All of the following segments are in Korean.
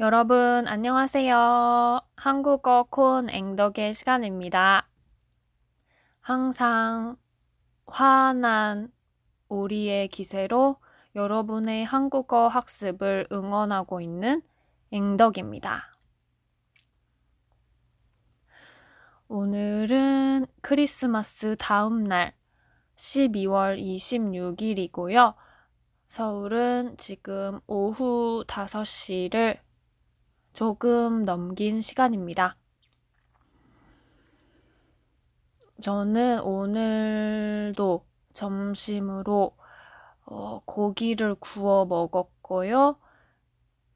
여러분, 안녕하세요. 한국어 콘 앵덕의 시간입니다. 항상 화난 우리의 기세로 여러분의 한국어 학습을 응원하고 있는 앵덕입니다. 오늘은 크리스마스 다음 날 12월 26일이고요. 서울은 지금 오후 5시를 조금 넘긴 시간입니다. 저는 오늘도 점심으로 어, 고기를 구워 먹었고요.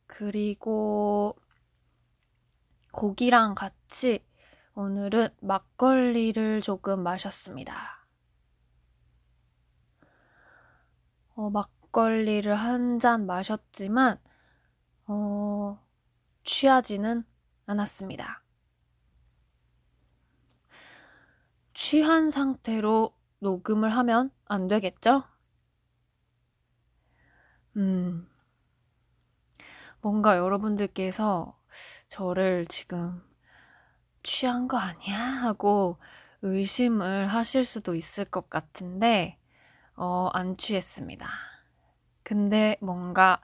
그리고 고기랑 같이 오늘은 막걸리를 조금 마셨습니다. 어, 막걸리를 한 잔 마셨지만, 어, 취하지는 않았습니다. 취한 상태로 녹음을 하면 안 되겠죠? 음, 뭔가 여러분들께서 저를 지금 취한 거 아니야? 하고 의심을 하실 수도 있을 것 같은데, 어, 안 취했습니다. 근데 뭔가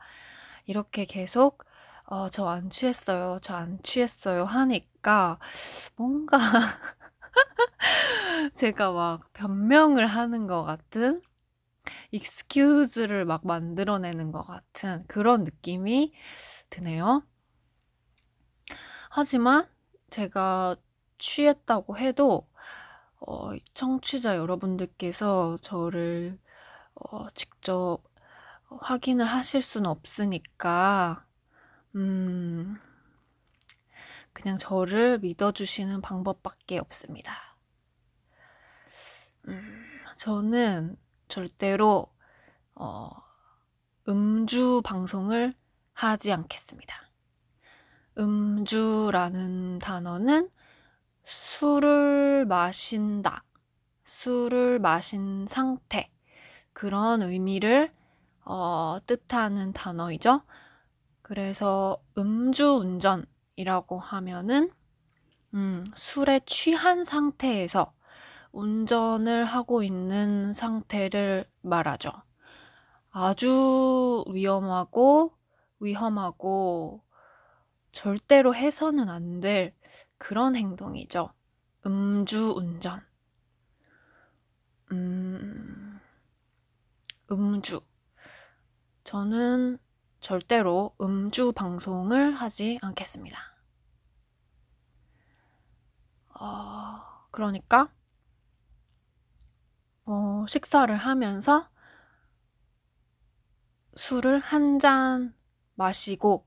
이렇게 계속 어, 저 안 취했어요. 저 안 취했어요. 하니까 뭔가 제가 막 변명을 하는 것 같은 익스큐즈를 막 만들어내는 것 같은 그런 느낌이 드네요. 하지만 제가 취했다고 해도 어, 청취자 여러분들께서 저를 어, 직접 확인을 하실 수는 없으니까 음, 그냥 저를 믿어주시는 방법밖에 없습니다. 음, 저는 절대로, 어, 음주 방송을 하지 않겠습니다. 음주라는 단어는 술을 마신다, 술을 마신 상태, 그런 의미를 어, 뜻하는 단어이죠. 그래서 음주운전이라고 하면은 음, 술에 취한 상태에서 운전을 하고 있는 상태를 말하죠. 아주 위험하고 위험하고 절대로 해서는 안 될 그런 행동이죠. 음주운전. 음, 음주. 저는 절대로 음주 방송을 하지 않겠습니다. 어, 그러니까, 어, 식사를 하면서 술을 한 잔 마시고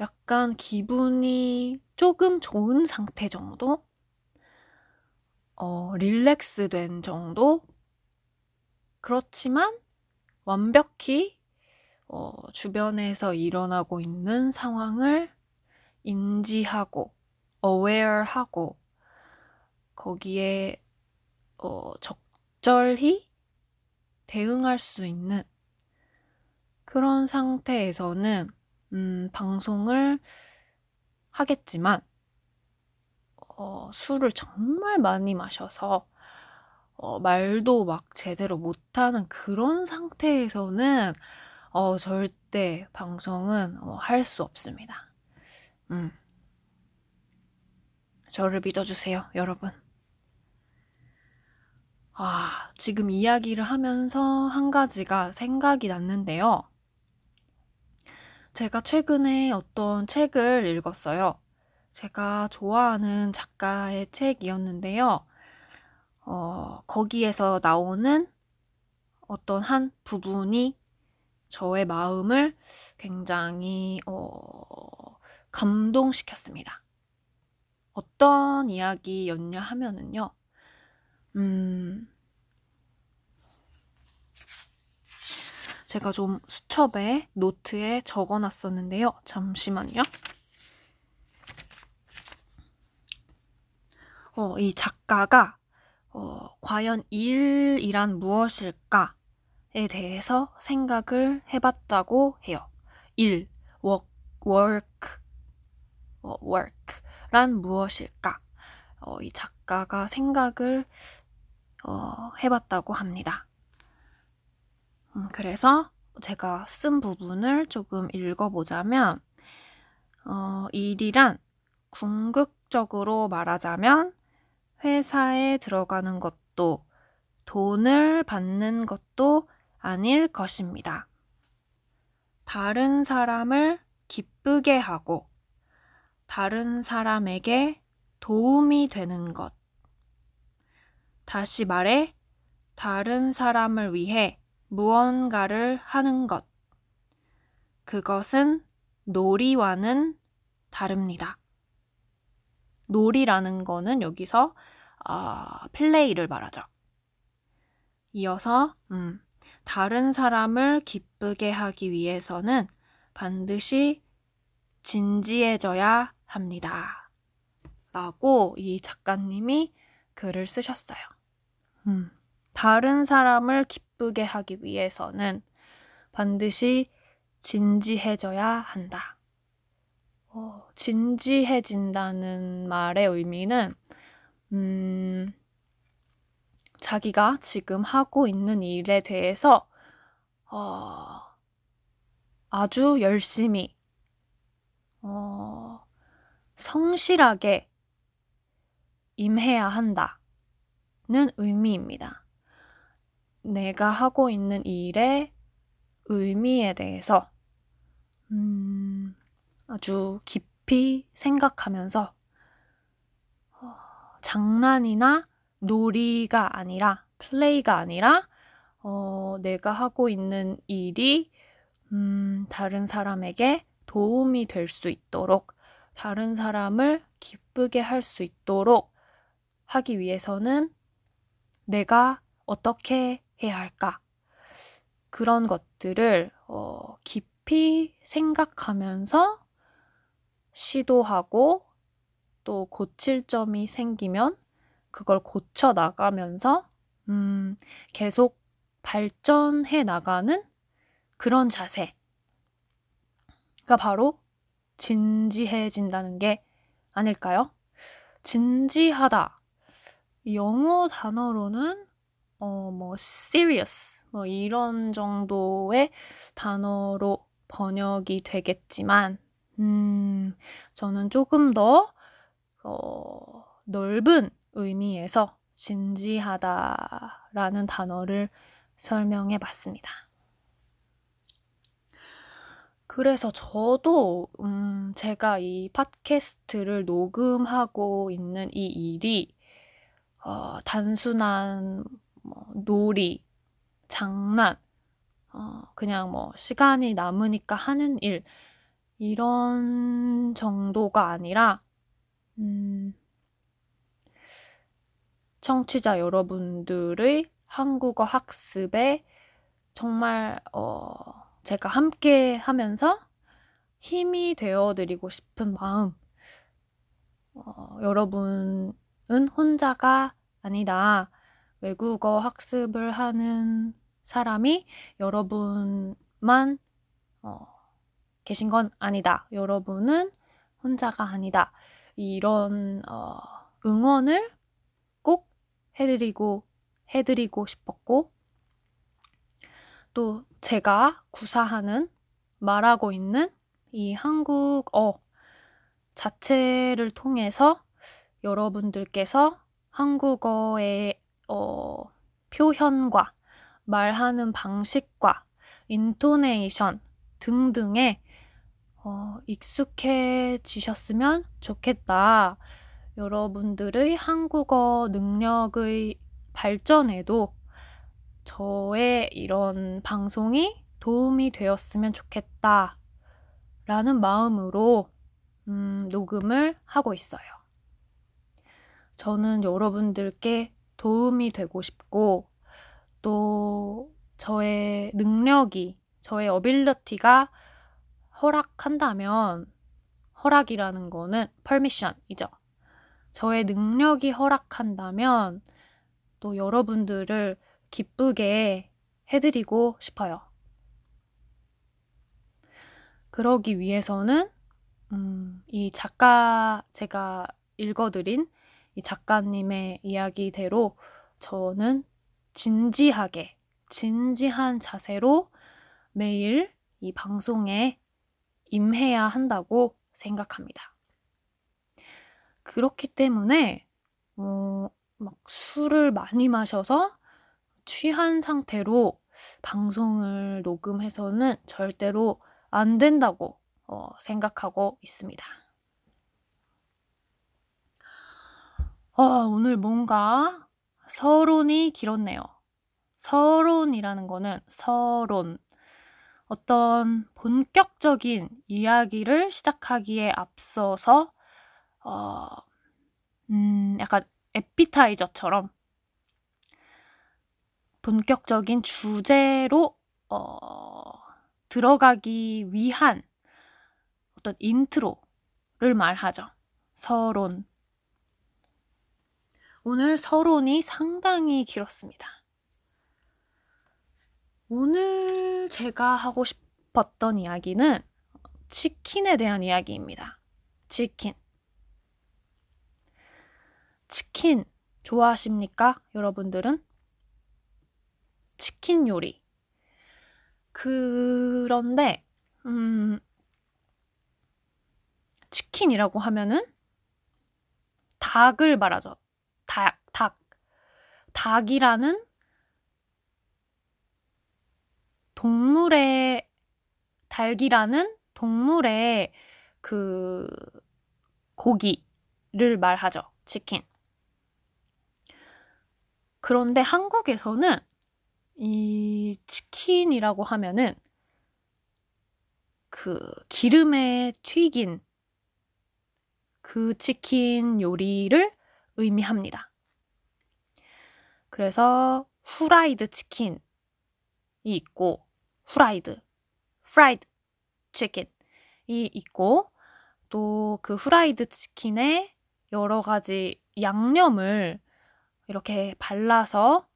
약간 기분이 조금 좋은 상태 정도? 어, 릴렉스 된 정도? 그렇지만 완벽히 어, 주변에서 일어나고 있는 상황을 인지하고, aware하고, 거기에 어, 적절히 대응할 수 있는 그런 상태에서는 음, 방송을 하겠지만 어, 술을 정말 많이 마셔서 어, 말도 막 제대로 못하는 그런 상태에서는 어, 절대 방송은 어, 할수 없습니다. 음. 저를 믿어주세요, 여러분. 아, 지금 이야기를 하면서 한 가지가 생각이 났는데요. 제가 최근에 어떤 책을 읽었어요. 제가 좋아하는 작가의 책이었는데요. 어, 거기에서 나오는 어떤 한 부분이 저의 마음을 굉장히 어, 감동시켰습니다. 어떤 이야기 였냐 하면은요, 음, 제가 좀 수첩에 노트에 적어 놨었는데요. 잠시만요. 어, 이 작가가 어, 과연 일이란 무엇일까? 에 대해서 생각을 해봤다고 해요. 일, work, work, 어, work란 무엇일까? 어, 이 작가가 생각을 어, 해봤다고 합니다. 음, 그래서 제가 쓴 부분을 조금 읽어보자면, 어, 일이란 궁극적으로 말하자면 회사에 들어가는 것도 돈을 받는 것도 아닐 것입니다. 다른 사람을 기쁘게 하고 다른 사람에게 도움이 되는 것. 다시 말해, 다른 사람을 위해 무언가를 하는 것. 그것은 놀이와는 다릅니다. 놀이라는 거는 여기서 어, 플레이를 말하죠. 이어서 음, 다른 사람을 기쁘게 하기 위해서는 반드시 진지해져야 합니다. 라고 이 작가님이 글을 쓰셨어요. 음, 다른 사람을 기쁘게 하기 위해서는 반드시 진지해져야 한다. 어, 진지해진다는 말의 의미는, 음, 자기가 지금 하고 있는 일에 대해서, 어, 아주 열심히, 어, 성실하게 임해야 한다는 의미입니다. 내가 하고 있는 일의 의미에 대해서, 음, 아주 깊이 생각하면서, 어, 장난이나 놀이가 아니라, 플레이가 아니라, 어, 내가 하고 있는 일이, 음, 다른 사람에게 도움이 될 수 있도록, 다른 사람을 기쁘게 할 수 있도록 하기 위해서는 내가 어떻게 해야 할까? 그런 것들을 어, 깊이 생각하면서 시도하고 또 고칠 점이 생기면 그걸 고쳐 나가면서 음, 계속 발전해 나가는 그런 자세가 바로 진지해진다는 게 아닐까요? 진지하다. 영어 단어로는 어, 뭐 serious 뭐 이런 정도의 단어로 번역이 되겠지만 음, 저는 조금 더 어, 넓은 의미에서 진지하다라는 단어를 설명해 봤습니다. 그래서 저도 음, 제가 이 팟캐스트를 녹음하고 있는 이 일이 어, 단순한 뭐 놀이, 장난, 어, 그냥 뭐 시간이 남으니까 하는 일 이런 정도가 아니라 음, 청취자 여러분들의 한국어 학습에 정말 어, 제가 함께 하면서 힘이 되어 드리고 싶은 마음. 어, 여러분은 혼자가 아니다. 외국어 학습을 하는 사람이 여러분만 어, 계신 건 아니다. 여러분은 혼자가 아니다. 이런 어, 응원을 꼭 해드리고 해드리고 싶었고 또 제가 구사하는 말하고 있는 이 한국어 자체를 통해서 여러분들께서 한국어의 어, 표현과 말하는 방식과 인토네이션 등등에 어, 익숙해지셨으면 좋겠다. 여러분들의 한국어 능력의 발전에도 저의 이런 방송이 도움이 되었으면 좋겠다. 라는 마음으로 음, 녹음을 하고 있어요. 저는 여러분들께 도움이 되고 싶고 또 저의 능력이 저의 어빌러티가 허락한다면 허락이라는 거는 퍼미션이죠. 저의 능력이 허락한다면 또 여러분들을 기쁘게 해드리고 싶어요. 그러기 위해서는 음, 이 작가, 제가 읽어드린 이 작가님의 이야기대로 저는 진지하게, 진지한 자세로 매일 이 방송에 임해야 한다고 생각합니다. 그렇기 때문에, 어, 막 술을 많이 마셔서 취한 상태로 방송을 녹음해서는 절대로 안 된다고 어, 생각하고 있습니다. 어, 오늘 뭔가 서론이 길었네요. 서론이라는 거는 서론. 어떤 본격적인 이야기를 시작하기에 앞서서, 어, 음, 약간 에피타이저처럼 본격적인 주제로, 어, 들어가기 위한 어떤 인트로를 말하죠. 서론. 오늘 서론이 상당히 길었습니다. 오늘 제가 하고 싶었던 이야기는 치킨에 대한 이야기입니다. 치킨. 치킨 좋아하십니까? 여러분들은? 치킨 요리. 그런데, 음, 치킨이라고 하면은 닭을 말하죠. 닭, 닭. 닭이라는 동물의, 닭이라는 동물의 그 고기를 말하죠. 치킨. 그런데 한국에서는 이 치킨이라고 하면은 그 기름에 튀긴 그 치킨 요리를 의미합니다. 그래서 후라이드 치킨이 있고 후라이드, 프라이드 치킨이 있고 또 그 후라이드 치킨에 여러 가지 양념을 이렇게 발라서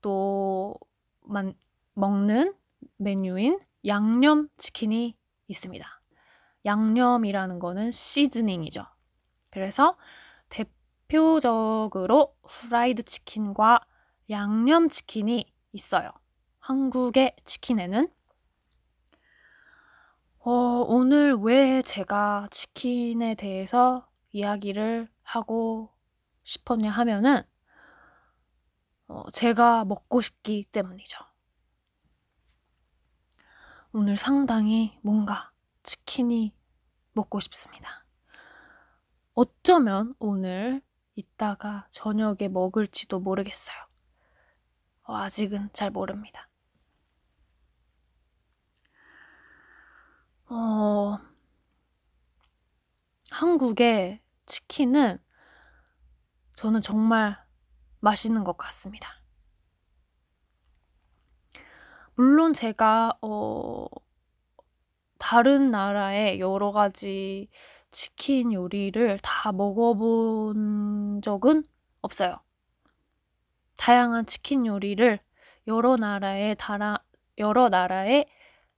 또 만, 먹는 메뉴인 양념 치킨이 있습니다. 양념이라는 거는 시즈닝이죠. 그래서 대표적으로 후라이드 치킨과 양념 치킨이 있어요. 한국의 치킨에는 어, 오늘 왜 제가 치킨에 대해서 이야기를 하고 싶었냐 하면은 어, 제가 먹고 싶기 때문이죠. 오늘 상당히 뭔가 치킨이 먹고 싶습니다. 어쩌면 오늘 이따가 저녁에 먹을지도 모르겠어요. 어, 아직은 잘 모릅니다. 어, 한국의 치킨은 저는 정말 맛있는 것 같습니다. 물론 제가, 어, 다른 나라의 여러 가지 치킨 요리를 다 먹어본 적은 없어요. 다양한 치킨 요리를 여러 나라의 다라, 여러 나라의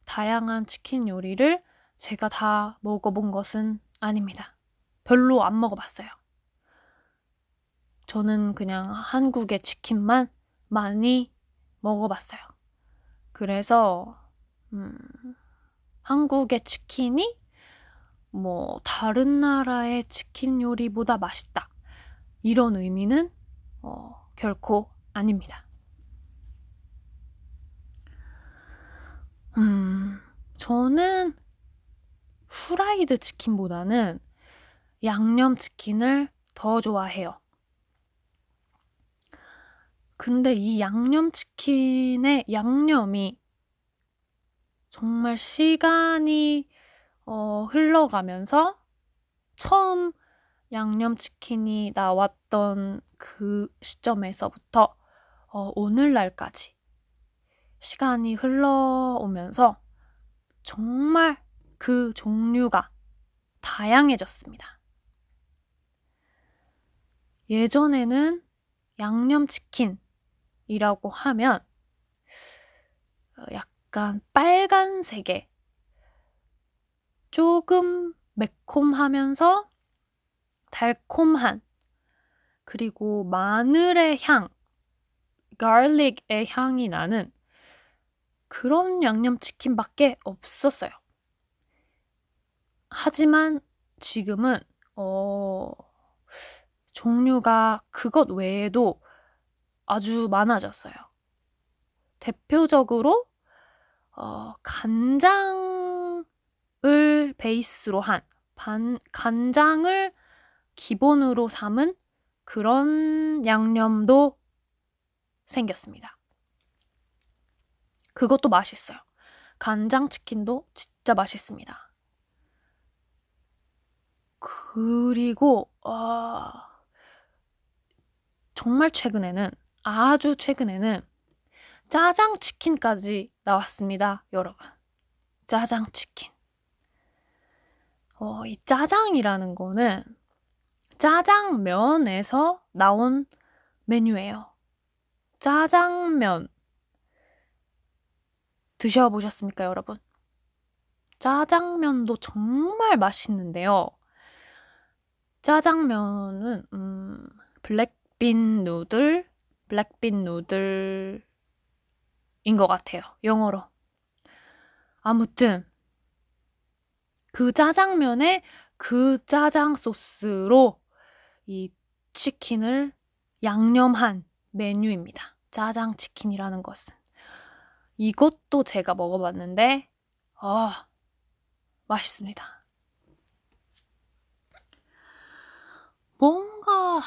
다양한 치킨 요리를 제가 다 먹어본 것은 아닙니다. 별로 안 먹어봤어요. 저는 그냥 한국의 치킨만 많이 먹어봤어요. 그래서, 음, 한국의 치킨이 뭐 다른 나라의 치킨 요리보다 맛있다. 이런 의미는 어, 결코 아닙니다. 음, 저는 후라이드 치킨보다는 양념 치킨을 더 좋아해요. 근데 이 양념 치킨의 양념이 정말 시간이 어, 흘러가면서 처음 양념치킨이 나왔던 그 시점에서부터 어, 오늘날까지 시간이 흘러오면서 정말 그 종류가 다양해졌습니다. 예전에는 양념치킨 이라고 하면 어, 약간 빨간색의 조금 매콤하면서 달콤한 그리고 마늘의 향, garlic의 향이 나는 그런 양념치킨밖에 없었어요. 하지만 지금은 어 종류가 그것 외에도 아주 많아졌어요. 대표적으로 어, 간장을 베이스로 한 반, 간장을 기본으로 삼은 그런 양념도 생겼습니다. 그것도 맛있어요. 간장 치킨도 진짜 맛있습니다. 그리고 아 정말 최근에는 아주 최근에는 짜장치킨까지 나왔습니다, 여러분. 짜장치킨. 어, 이 짜장이라는 거는 짜장면에서 나온 메뉴예요. 짜장면. 드셔보셨습니까, 여러분? 짜장면도 정말 맛있는데요. 짜장면은 음, 블랙빈 누들, 블랙빈 누들인 것 같아요. 영어로. 아무튼 그 짜장면에 그 짜장 소스로 이 치킨을 양념한 메뉴입니다. 짜장 치킨이라는 것은. 이것도 제가 먹어봤는데, 아, 맛있습니다. 뭔가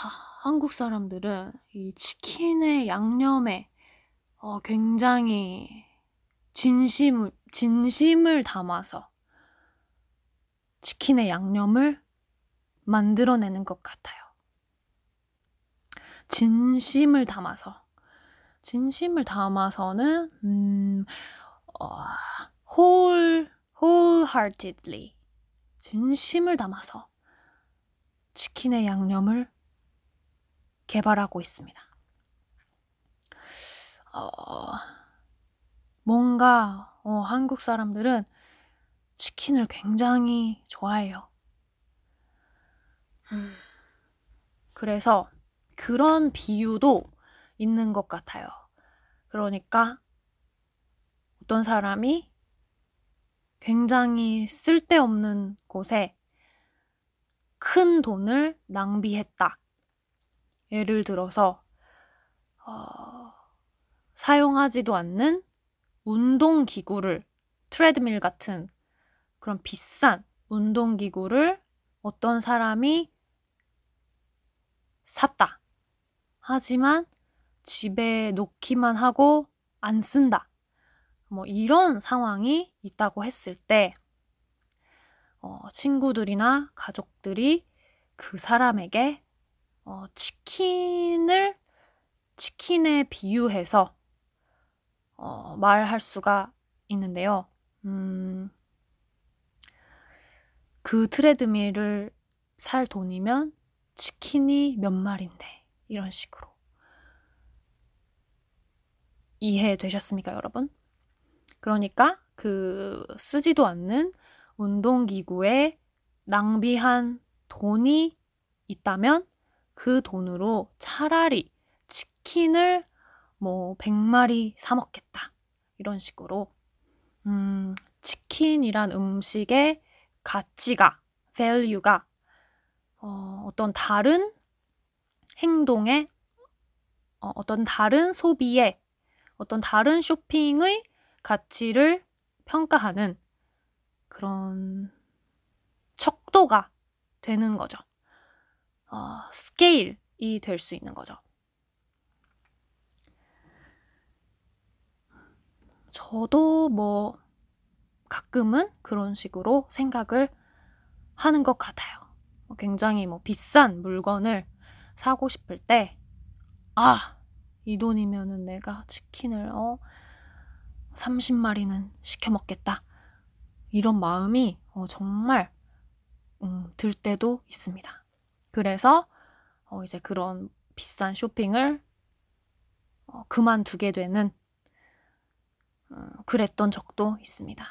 한국 사람들은 이 치킨의 양념에 어, 굉장히 진심, 진심을 담아서 치킨의 양념을 만들어내는 것 같아요. 진심을 담아서. 진심을 담아서는, 음, 어, whole, wholeheartedly. 진심을 담아서 치킨의 양념을 개발하고 있습니다. 어, 뭔가, 어, 한국 사람들은 치킨을 굉장히 좋아해요. 음. 그래서 그런 비유도 있는 것 같아요. 그러니까 어떤 사람이 굉장히 쓸데없는 곳에 큰 돈을 낭비했다. 예를 들어서 어, 사용하지도 않는 운동 기구를 트레드밀 같은 그런 비싼 운동 기구를 어떤 사람이 샀다. 하지만 집에 놓기만 하고 안 쓴다. 뭐 이런 상황이 있다고 했을 때, 어, 친구들이나 가족들이 그 사람에게 어, 치킨을 치킨에 비유해서 어, 말할 수가 있는데요. 음, 그 트레드밀을 살 돈이면 치킨이 몇 마리인데 이런 식으로 이해되셨습니까, 여러분? 그러니까 그 쓰지도 않는 운동기구에 낭비한 돈이 있다면 그 돈으로 차라리 치킨을 뭐 100마리 사 먹겠다. 이런 식으로 음, 치킨이란 음식의 가치가, value가 어, 어떤 다른 행동에, 어, 어떤 다른 소비에, 어떤 다른 쇼핑의 가치를 평가하는 그런 척도가 되는 거죠. 어, 스케일이 될 수 있는 거죠. 저도 뭐 가끔은 그런 식으로 생각을 하는 것 같아요. 뭐 굉장히 뭐 비싼 물건을 사고 싶을 때, 아, 이 돈이면은 내가 치킨을, 어, 30마리는 시켜 먹겠다. 이런 마음이 어, 정말, 음, 들 때도 있습니다. 그래서, 어, 이제 그런 비싼 쇼핑을 어, 그만두게 되는, 어, 그랬던 적도 있습니다.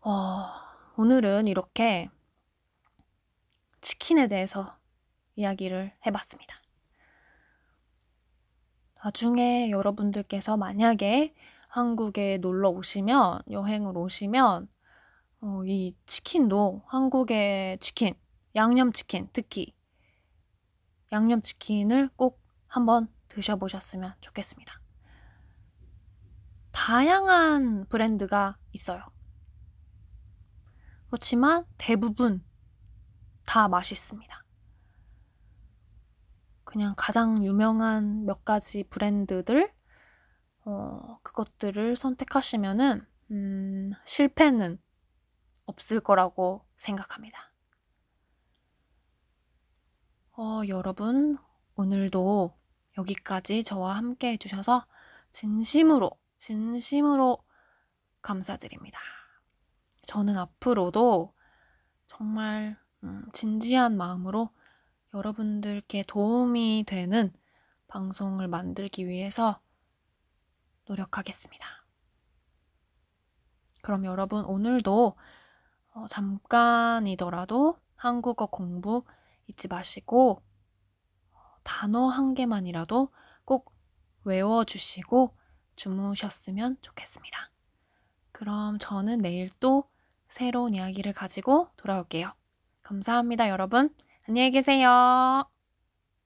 어, 오늘은 이렇게 치킨에 대해서 이야기를 해봤습니다. 나중에 여러분들께서 만약에 한국에 놀러 오시면, 여행을 오시면, 어, 이 치킨도 한국의 치킨, 양념치킨, 특히 양념치킨을 꼭 한번 드셔보셨으면 좋겠습니다. 다양한 브랜드가 있어요. 그렇지만 대부분 다 맛있습니다. 그냥 가장 유명한 몇 가지 브랜드들, 어, 그것들을 선택하시면은, 음, 실패는 없을 거라고 생각합니다. 어, 여러분, 오늘도 여기까지 저와 함께 해주셔서 진심으로, 진심으로 감사드립니다. 저는 앞으로도 정말 음, 진지한 마음으로 여러분들께 도움이 되는 방송을 만들기 위해서 노력하겠습니다. 그럼 여러분 오늘도 어, 잠깐이더라도 한국어 공부 잊지 마시고 단어 한 개만이라도 꼭 외워주시고 주무셨으면 좋겠습니다. 그럼 저는 내일 또 새로운 이야기를 가지고 돌아올게요. 감사합니다, 여러분. 안녕히 계세요.